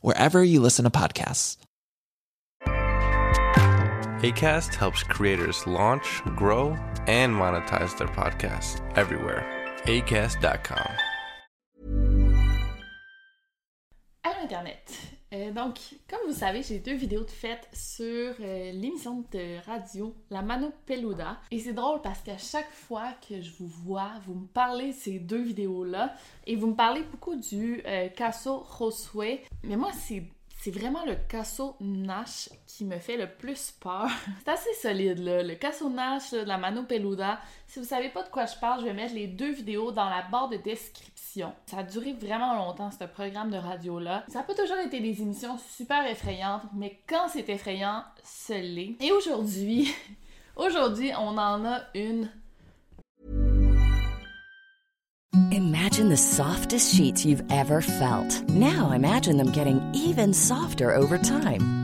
wherever you listen to podcasts. ACAST helps creators launch, grow, and monetize their podcasts everywhere. ACAST.com. Allô Internet. Euh, donc, comme vous savez, j'ai deux vidéos de faites sur euh, l'émission de radio La Mano Peluda. Et c'est drôle parce qu'à chaque fois que je vous vois, vous me parlez ces deux vidéos-là et vous me parlez beaucoup du euh, Caso. Mais moi, c'est vraiment le Casso Nash qui me fait le plus peur. C'est assez solide, là. Le Casso Nash de la Mano Peluda. Si vous savez pas de quoi je parle, je vais mettre les deux vidéos dans la barre de description. Ça a duré vraiment longtemps, ce programme de radio-là. Ça pas toujours été des émissions super effrayantes, mais quand c'est effrayant, ce l'est. Et aujourd'hui, aujourd'hui, on en a une Imagine the softest sheets you've ever felt. Now imagine them getting even softer over time.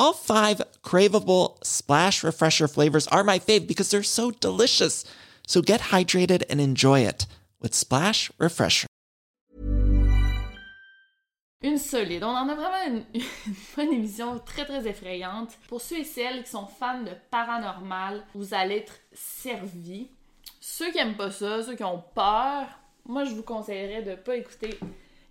All five craveable splash refresher flavors are my fave because they're so delicious. So get hydrated and enjoy it with Splash Refresher. Une solide. On en a vraiment une, une, bonne émission très très effrayante. Pour ceux et celles qui sont fans de paranormal, vous allez être servis. Ceux qui aiment pas ça, ceux qui ont peur, moi je vous conseillerais de pas écouter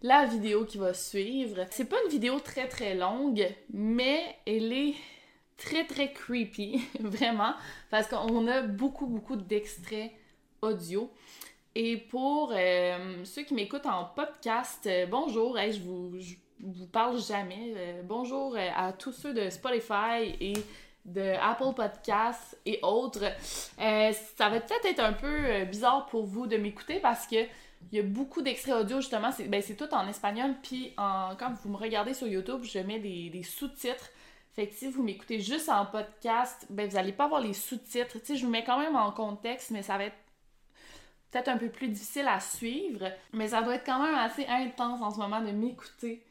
la vidéo qui va suivre. C'est pas une vidéo très très longue, mais elle est très très creepy, vraiment, parce qu'on a beaucoup beaucoup d'extraits audio. Et pour euh, ceux qui m'écoutent en podcast, euh, bonjour, je, vous, vous parle jamais. Euh, bonjour à tous ceux de Spotify et de Apple Podcasts et autres. Ça va peut-être être un peu bizarre pour vous de m'écouter parce que il y a beaucoup d'extraits audio, justement. C'est ben, tout en espagnol. Puis, en, quand vous me regardez sur YouTube, je mets des, sous-titres. Fait que si vous m'écoutez juste en podcast, ben, vous n'allez pas avoir les sous-titres. Tu sais, je vous mets quand même en contexte, mais ça va être peut-être un peu plus difficile à suivre. Mais ça doit être quand même assez intense en ce moment de m'écouter,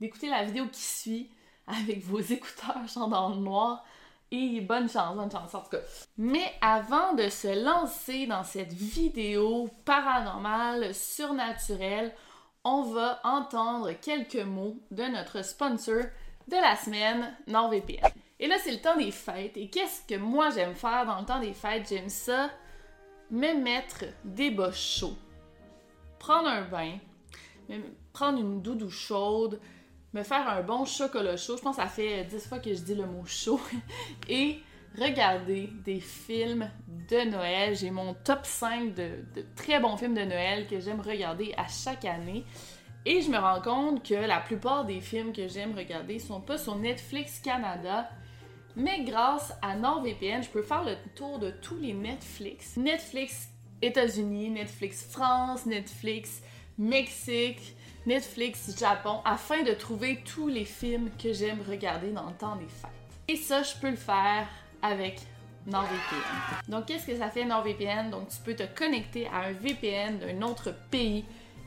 d'écouter la vidéo qui suit avec vos écouteurs, genre dans le noir. Et bonne chance, bonne chance en tout cas. Mais avant de se lancer dans cette vidéo paranormale, surnaturelle, on va entendre quelques mots de notre sponsor de la semaine, NordVPN. Et là, c'est le temps des fêtes. Et qu'est-ce que moi j'aime faire dans le temps des fêtes? J'aime ça me mettre des bas chauds, prendre un bain, prendre une doudou chaude, me faire un bon chocolat chaud. Je pense que ça fait 10 fois que je dis le mot chaud. Et regarder des films de Noël. J'ai mon top 5 de, très bons films de Noël que j'aime regarder à chaque année. Et je me rends compte que la plupart des films que j'aime regarder sont pas sur Netflix Canada, mais grâce à NordVPN, je peux faire le tour de tous les Netflix. Netflix États-Unis, Netflix France, Netflix Mexique, Netflix Japon, afin de trouver tous les films que j'aime regarder dans le temps des fêtes. Et ça, je peux le faire avec NordVPN. Donc, qu'est-ce que ça fait NordVPN? Donc, tu peux te connecter à un VPN d'un autre pays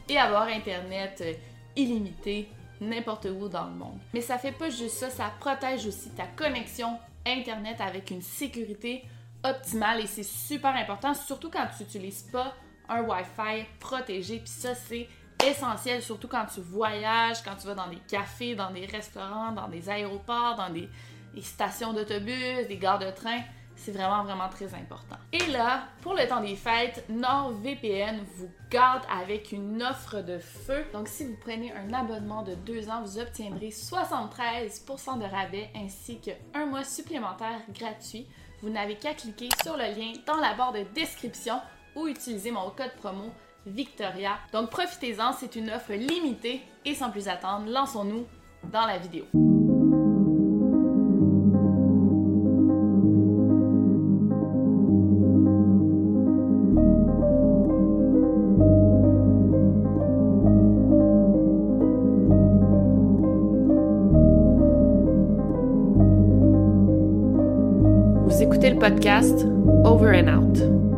et avoir Internet euh, illimité n'importe où dans le monde. Mais ça fait pas juste ça, ça protège aussi ta connexion Internet avec une sécurité optimale et c'est super important, surtout quand tu n'utilises pas un Wi-Fi protégé. Puis ça, c'est essentiel, surtout quand tu voyages, quand tu vas dans des cafés, dans des restaurants, dans des aéroports, dans des, stations d'autobus, des gares de train. C'est vraiment, vraiment très important. Et là, pour le temps des fêtes, NordVPN vous garde avec une offre de feu. Donc, si vous prenez un abonnement de deux ans, vous obtiendrez 73% de rabais ainsi qu'un mois supplémentaire gratuit. Vous n'avez qu'à cliquer sur le lien dans la barre de description ou utiliser mon code promo Victoria. Donc profitez-en, c'est une offre limitée et sans plus attendre, lançons-nous dans la vidéo. Vous écoutez le podcast Over and Out.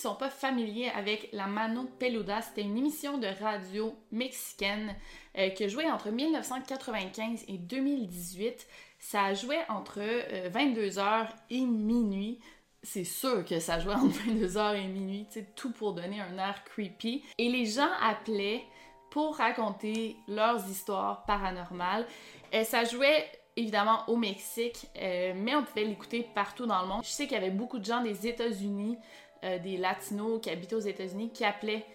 Qui sont pas familiers avec la Mano Peluda, c'était une émission de radio mexicaine euh, qui jouait entre 1995 et 2018. Ça joué entre 22h euh, et minuit. C'est sûr que ça jouait entre 22h et minuit, tout pour donner un air creepy. Et les gens appelaient pour raconter leurs histoires paranormales. Euh, ça jouait évidemment au Mexique, euh, mais on pouvait l'écouter partout dans le monde. Je sais qu'il y avait beaucoup de gens des États-Unis, euh, des Latinos qui habitent aux États-Unis, qui appelaient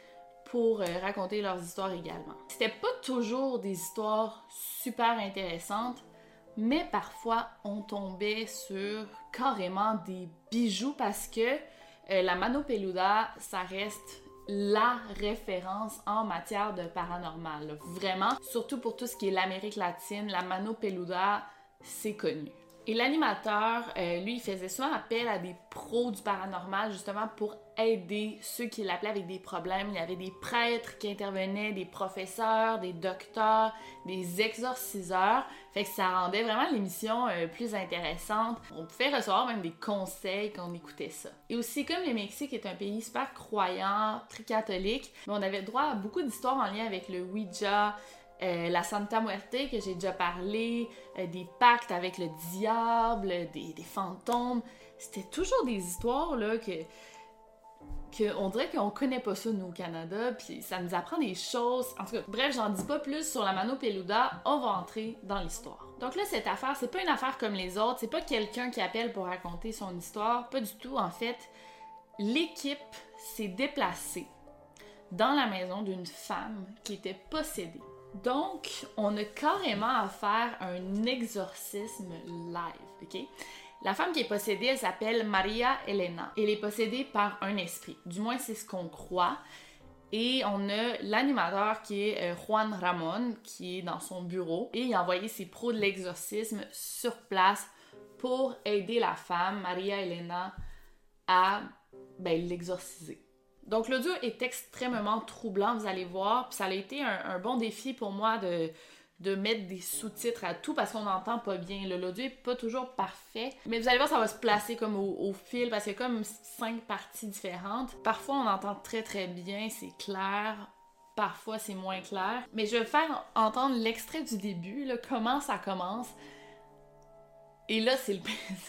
pour raconter leurs histoires également. C'était pas toujours des histoires super intéressantes, mais parfois on tombait sur carrément des bijoux parce que la Mano Peluda, ça reste la référence en matière de paranormal. Vraiment, surtout pour tout ce qui est l'Amérique latine, la Mano Peluda, c'est connu. Et l'animateur, euh, lui, il faisait souvent appel à des pros du paranormal justement pour aider ceux qui l'appelaient avec des problèmes. Il y avait des prêtres qui intervenaient, des professeurs, des docteurs, des exorciseurs. Fait que ça rendait vraiment l'émission euh, plus intéressante. On pouvait recevoir même des conseils quand on écoutait ça. Et aussi, comme le Mexique est un pays super croyant, très catholique, on avait droit à beaucoup d'histoires en lien avec le Ouija, euh, la Santa Muerte que j'ai déjà parlé, euh, des pactes avec le diable, des, fantômes. C'était toujours des histoires là que, que on dirait qu'on connaît pas ça nous au Canada, puis ça nous apprend des choses. En tout cas, bref, j'en dis pas plus sur la Mano Peluda, on va entrer dans l'histoire. Donc là, cette affaire, c'est pas une affaire comme les autres, c'est pas quelqu'un qui appelle pour raconter son histoire, pas du tout en fait. L'équipe s'est déplacée dans la maison d'une femme qui était possédée. Donc, on a carrément à faire un exorcisme live, ok? La femme qui est possédée, elle s'appelle Maria Elena. Elle est possédée par un esprit. Du moins, c'est ce qu'on croit. Et on a l'animateur qui est euh, Juan Ramon, qui est dans son bureau. Et il a envoyé ses pros de l'exorcisme sur place pour aider la femme, Maria Elena, à ben, l'exorciser. Donc l'audio est extrêmement troublant, vous allez voir. Puis ça a été un, bon défi pour moi de, mettre des sous-titres à tout parce qu'on n'entend pas bien. L'audio est pas toujours parfait. Mais vous allez voir, ça va se placer comme au, fil parce qu'il y a comme cinq parties différentes. Parfois, on entend très très bien, c'est clair. Parfois, c'est moins clair. Mais je vais faire entendre l'extrait du début, là, comment ça commence. Et là, c'est le,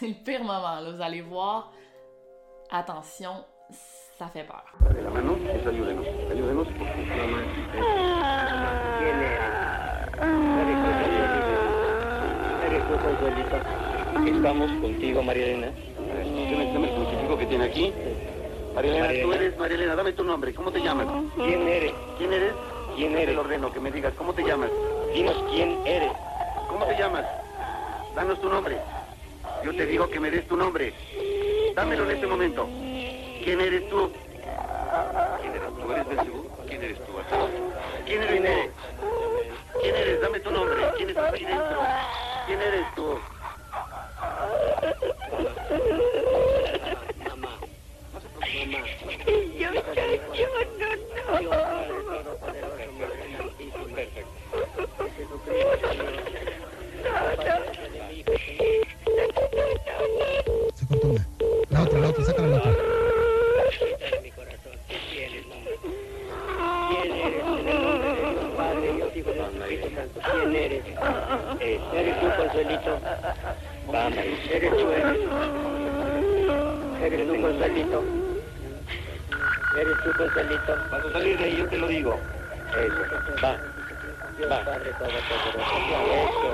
le pire moment. Là. Vous allez voir, attention, ça fait peur. de la mano, pues ayúdenos, ayúdenos. ¿Quién eres? Eres tu consuelito. Estamos contigo, María Elena. Dame, el crucifijo que tiene aquí. María Elena, tú eres, María Elena, dame tu nombre, ¿cómo te llamas? ¿Quién eres? ¿Quién eres? ¿Quién Te eres? lo ordeno, que me digas, ¿cómo te llamas? Dinos quién eres. ¿Cómo te llamas? Danos tu nombre. Yo te digo que me des tu nombre. Dámelo en este momento. ¿Quién eres tú? ¿Quién eres tú? ¿Eres Belcebú? ¿Quién eres tú? ¿Quién eres tú? ¿Quién eres? Dame tu nombre. ¿Quién estás ahí dentro? ¿Quién eres tú? Se Eh, ¿Eres tú, Consuelito? Vamos, eres tú, eres. Eres tú, Consuelito. Eres tú, Consuelito. Vas a salir de ahí, yo te lo digo. Eso, va. Va. Padre Todopoderoso.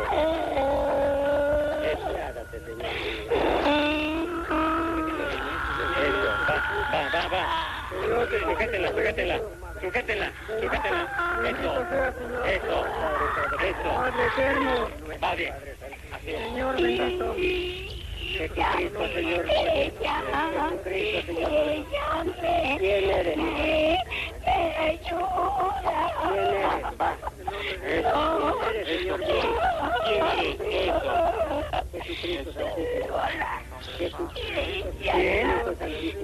Eso. Eso. Señor. Eso. Va, va, va, va. Sujétela, sujétela. Eso. Eso. Eso. Bien. Así es. Señor bendito. Jesucristo, Señor. Jesucristo, Señor. ¿Quién eres? ¿Quién eres? Va. Eso. ¿Quién eres, Señor? ¿Quién eres? Eso. Jesucristo, Santísimo. Jesucristo. ¿Quién es Santísimo?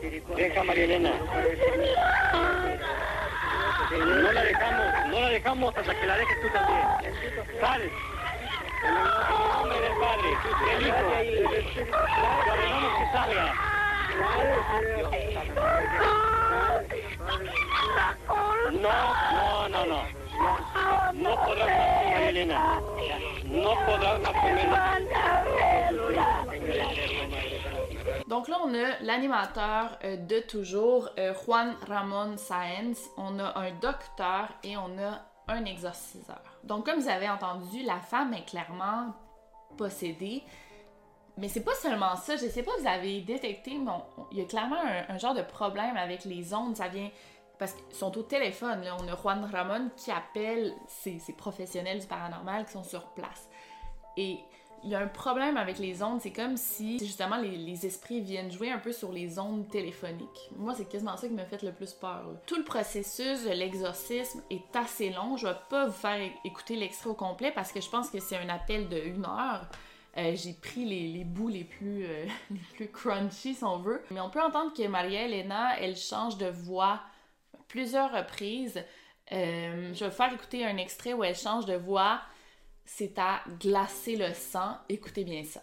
Deja María Elena. No la dejamos, no la dejamos hasta que la dejes tú también. Sal. En el nombre del Padre, del Hijo, te ordenamos que salga. No, no, no, no. No podrás más María Elena. No podrás más con là, on a l'animateur euh, de toujours, euh, Juan Ramon Sáenz. On a un docteur et on a un exorciseur. Donc, comme vous avez entendu, la femme est clairement possédée. Mais c'est pas seulement ça. Je sais pas vous avez détecté, mais il y a clairement un, genre de problème avec les ondes. Ça vient parce qu'ils sont au téléphone. On a Juan Ramon qui appelle ces professionnels du paranormal qui sont sur place. Et il y a un problème avec les ondes, c'est comme si justement les, esprits viennent jouer un peu sur les ondes téléphoniques. Moi, c'est quasiment ça qui me fait le plus peur. Tout le processus de l'exorcisme est assez long. Je vais pas vous faire écouter l'extrait au complet parce que je pense que c'est un appel de une heure. Euh, J'ai pris les, bouts les plus, euh, les plus crunchy, si on veut. Mais on peut entendre que Maria Elena, elle change de voix plusieurs reprises. Euh, je vais vous faire écouter un extrait où elle change de voix. C'est à glacer le sang. Écoutez bien ça.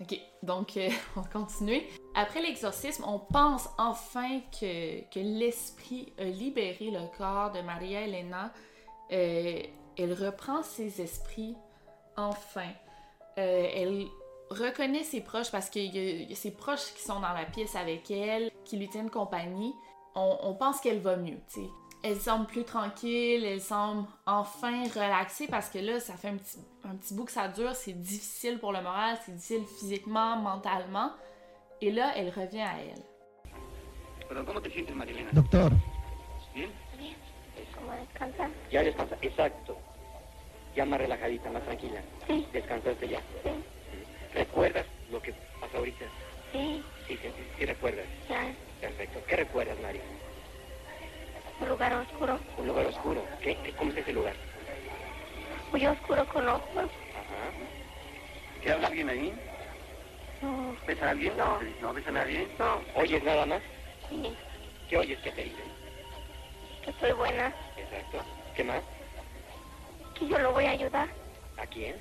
Ok, donc euh, on va continuer. Après l'exorcisme, on pense enfin que, que l'esprit a libéré le corps de Maria Elena. Euh, elle reprend ses esprits enfin. Euh, elle reconnaît ses proches parce qu'il y, a- il y a ses proches qui sont dans la pièce avec elle, qui lui tiennent compagnie. On, on pense qu'elle va mieux, tu sais. Elle semble plus tranquille, elle semble enfin relaxée parce que là, ça fait un petit, un petit bout que ça dure, c'est difficile pour le moral, c'est difficile physiquement, mentalement. Et là, elle revient à elle. Pero ¿cómo te sientes, Marilena? Doctor, ¿Bien? ¿Cómo descansar? Ya descansa, exacto. Ya más relajadita, más tranquila. Sí. Descansaste ya. Sí, ¿Recuerdas lo que pasó ahorita? sí, Sí, sí, sí recuerdas. ya. Perfecto. ¿Qué recuerdas, Mari? Un lugar oscuro, Un lugar oscuro. ¿Qué? ¿Qué- ¿Cómo es ese lugar? muy oscuro con ojos. Ajá. ¿Qué habla alguien ahí? No, ¿Ves a alguien? No. ¿No ves a nadie? no, ¿Oyes nada más? sí, ¿Qué oyes que te dicen? Que soy buena, Exacto. ¿Qué más? que yo lo voy a ayudar. ¿A quién?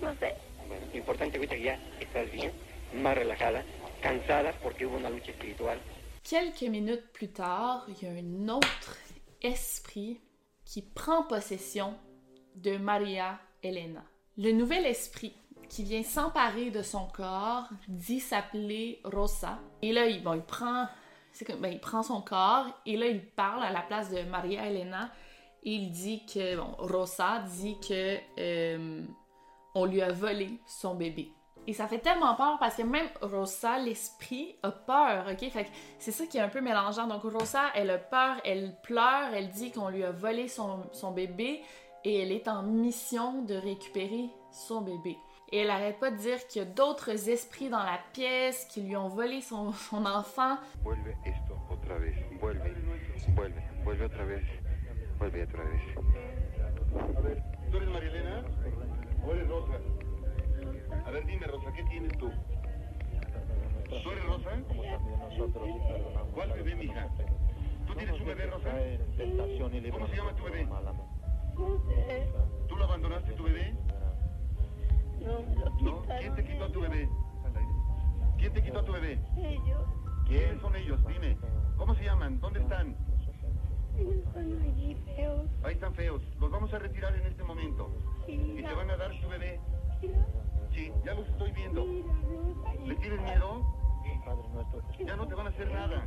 No sé, Bueno, lo importante ahorita que ya estás bien, más relajada, cansada porque hubo una lucha espiritual. Quelques minutes plus tard, il y a un autre esprit qui prend possession de Maria Elena. Le nouvel esprit qui vient s'emparer de son corps dit s'appeler Rosa. Et là, il, bon, il prend, c'est comme, ben, il prend son corps et là, il parle à la place de Maria Elena et il dit que, bon, Rosa dit que euh, on lui a volé son bébé. Et ça fait tellement peur parce que même Rosa, l'esprit, a peur, ok? Fait c'est ça qui est un peu mélangeant. Donc Rosa, elle a peur, elle pleure, elle dit qu'on lui a volé son bébé et elle est en mission de récupérer son bébé. Et elle arrête pas de dire qu'il y a d'autres esprits dans la pièce qui lui ont volé son, son enfant. No ¿Tú. ¿Quién te quitó a tu bebé? ¿Quién te quitó a tu bebé? Ellos, ¿Quiénes son ellos? Dime. ¿Cómo se llaman? ¿Dónde están? ellos son allí feos. Ahí están feos. Los vamos a retirar en este momento. Sí, Y te van a dar tu bebé. Sí, ya los estoy viendo. ¿Le tienes miedo? Ya no te van a hacer nada.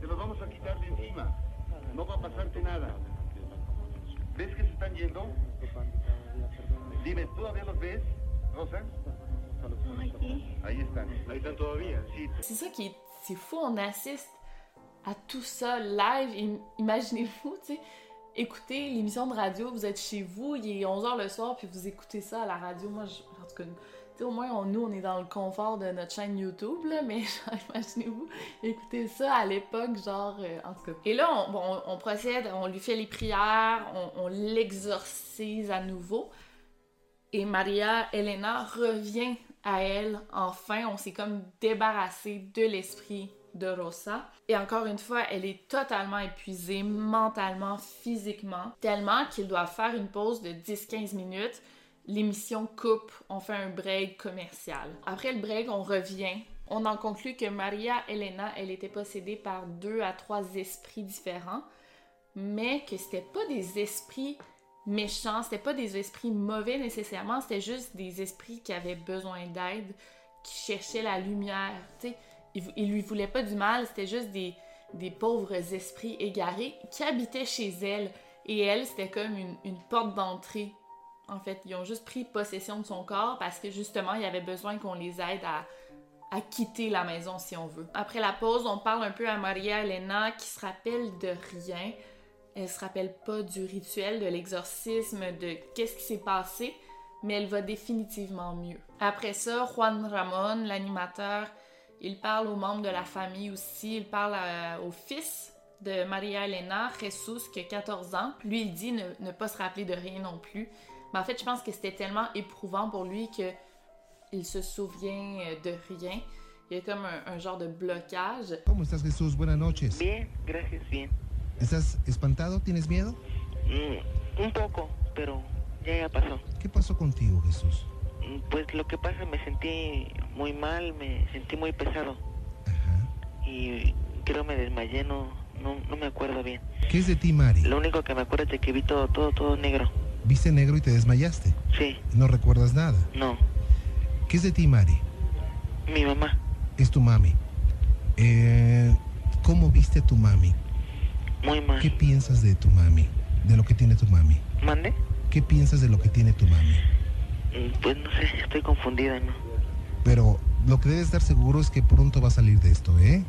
Te los vamos a quitar de encima. No va a pasarte nada. ¿Ves que se están yendo? Dime, ¿todavía los ves, C'est ça qui est, c'est fou, on assiste à tout ça live. Im- Imaginez-vous, tu sais, écoutez l'émission de radio, vous êtes chez vous, il est 11h le soir, puis vous écoutez ça à la radio. Moi, en tout cas, au moins, on- nous, on est dans le confort de notre chaîne YouTube, là, mais imaginez-vous écouter ça à l'époque, genre, euh, en tout cas. Et là, on, bon, on, on procède, on lui fait les prières, on, on l'exorcise à nouveau. Et Maria Elena revient à elle, enfin, on s'est comme débarrassé de l'esprit de Rosa. Et encore une fois, elle est totalement épuisée mentalement, physiquement, tellement qu'il doit faire une pause de 10-15 minutes. L'émission coupe, on fait un break commercial. Après le break, on revient. On en conclut que Maria Elena, elle était possédée par deux à trois esprits différents, mais que c'était pas des esprits méchants, c'était pas des esprits mauvais nécessairement, c'était juste des esprits qui avaient besoin d'aide, qui cherchaient la lumière, tu sais. Ils, lui voulaient pas du mal, c'était juste des, des pauvres esprits égarés qui habitaient chez elle. Et elle, c'était comme une, une porte d'entrée. En fait, ils ont juste pris possession de son corps parce que justement, il y avait besoin qu'on les aide à, à quitter la maison si on veut. Après la pause, on parle un peu à Maria Elena qui se rappelle de rien. Elle se rappelle pas du rituel, de l'exorcisme, de qu'est-ce qui s'est passé, mais elle va définitivement mieux. Après ça, Juan Ramon, l'animateur, il parle aux membres de la famille aussi, il parle à- au fils de Maria Elena, Jesus, qui a 14 ans. Lui, il dit ne, ne pas se rappeler de rien non plus. Mais en fait, je pense que c'était tellement éprouvant pour lui que il se souvient euh, de rien. Il y a comme un, un genre de blocage. ¿Cómo estás, Jesús? Buenas noches. Bien, gracias, bien. ¿Estás espantado? ¿Tienes miedo? Mm, un poco, pero ya ya pasó. ¿Qué pasó contigo, Jesús? Mm, Pues lo que pasa, me sentí muy mal, me sentí muy pesado. Y creo me desmayé, no, no, no me acuerdo bien. ¿Qué es de ti, Mari? Lo único que me acuerdo es de que vi todo, todo, todo negro. Viste negro y te desmayaste. Sí, No recuerdas nada. no, ¿Qué es de ti, Mari? mi mamá. Es tu mami. Eh, ¿Cómo viste a tu mami? Muy mal. ¿Qué piensas de tu mami? De lo que tiene tu mami. ¿Mande? ¿Qué piensas de lo que tiene tu mami? Mm, Pues no sé, estoy confundida, ¿no? Pero lo que debes estar seguro es que pronto va a salir de esto, ¿eh?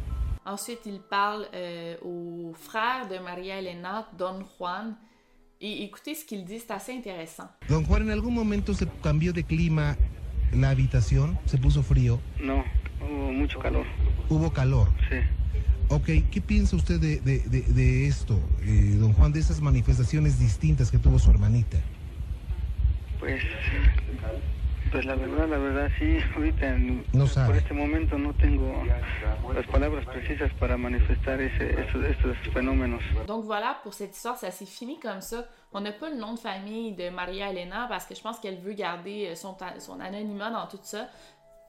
Ensuite, il parle euh, au frère de Maria Elena, Don Juan. Et écoutez ce qu'il dit, c'est assez intéressant. Don Juan, ¿en algún momento se cambió de clima la habitación? ¿Se puso frío? No, hubo mucho calor. ¿Hubo calor? Sí. Ok, ¿qué piensa usted de, de- de- de esto, eh, don Juan, de esas manifestaciones distintas que tuvo su hermanita? Pues, pues la verdad, la verdad, sí, ahorita en- No por este momento no tengo las palabras precisas para manifestar ese, estos, estos fenómenos. Donc voilà, pour cette histoire, ça s'est fini comme ça. On n'a pas le nom de famille de Maria Elena parce que je pense qu'elle veut garder euh, son, son anonymat dans tout ça,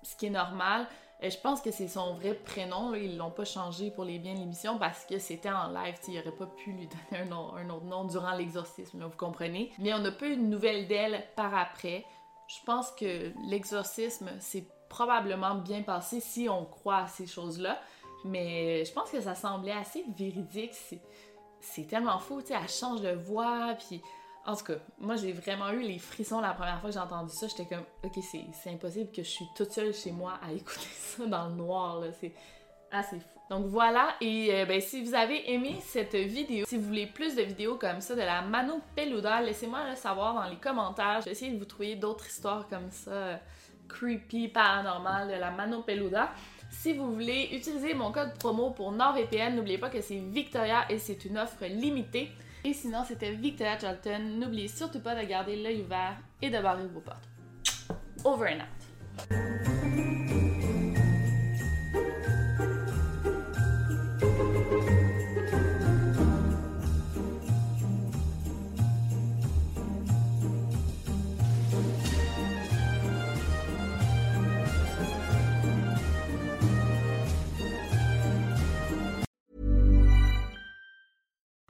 ce qui est normal. Je pense que c'est son vrai prénom, là. ils l'ont pas changé pour les biens de l'émission parce que c'était en live, tu sais, il aurait pas pu lui donner un, autre nom durant l'exorcisme, vous comprenez? Mais on n'a pas eu de nouvelles d'elle par après. Je pense que l'exorcisme s'est probablement bien passé si on croit à ces choses-là. Mais je pense que ça semblait assez véridique. C'est tellement fou, tu sais, elle change de voix, puis... En tout cas, moi, j'ai vraiment eu les frissons la première fois que j'ai entendu ça. J'étais comme, OK, c'est, impossible que je suis toute seule chez moi à écouter ça dans le noir. C'est assez fou. Donc voilà, et euh, ben, si vous avez aimé cette vidéo, si vous voulez plus de vidéos comme ça de la Mano Peluda, laissez-moi le savoir dans les commentaires. Je vais essayer de vous trouver d'autres histoires comme ça, creepy, paranormal de la Mano Peluda. Si vous voulez utiliser mon code promo pour NordVPN, n'oubliez pas que c'est Victoria et c'est une offre limitée. Et sinon, c'était Victoria Charlton. N'oubliez surtout pas de garder l'œil ouvert et de barrer vos portes. Over and out.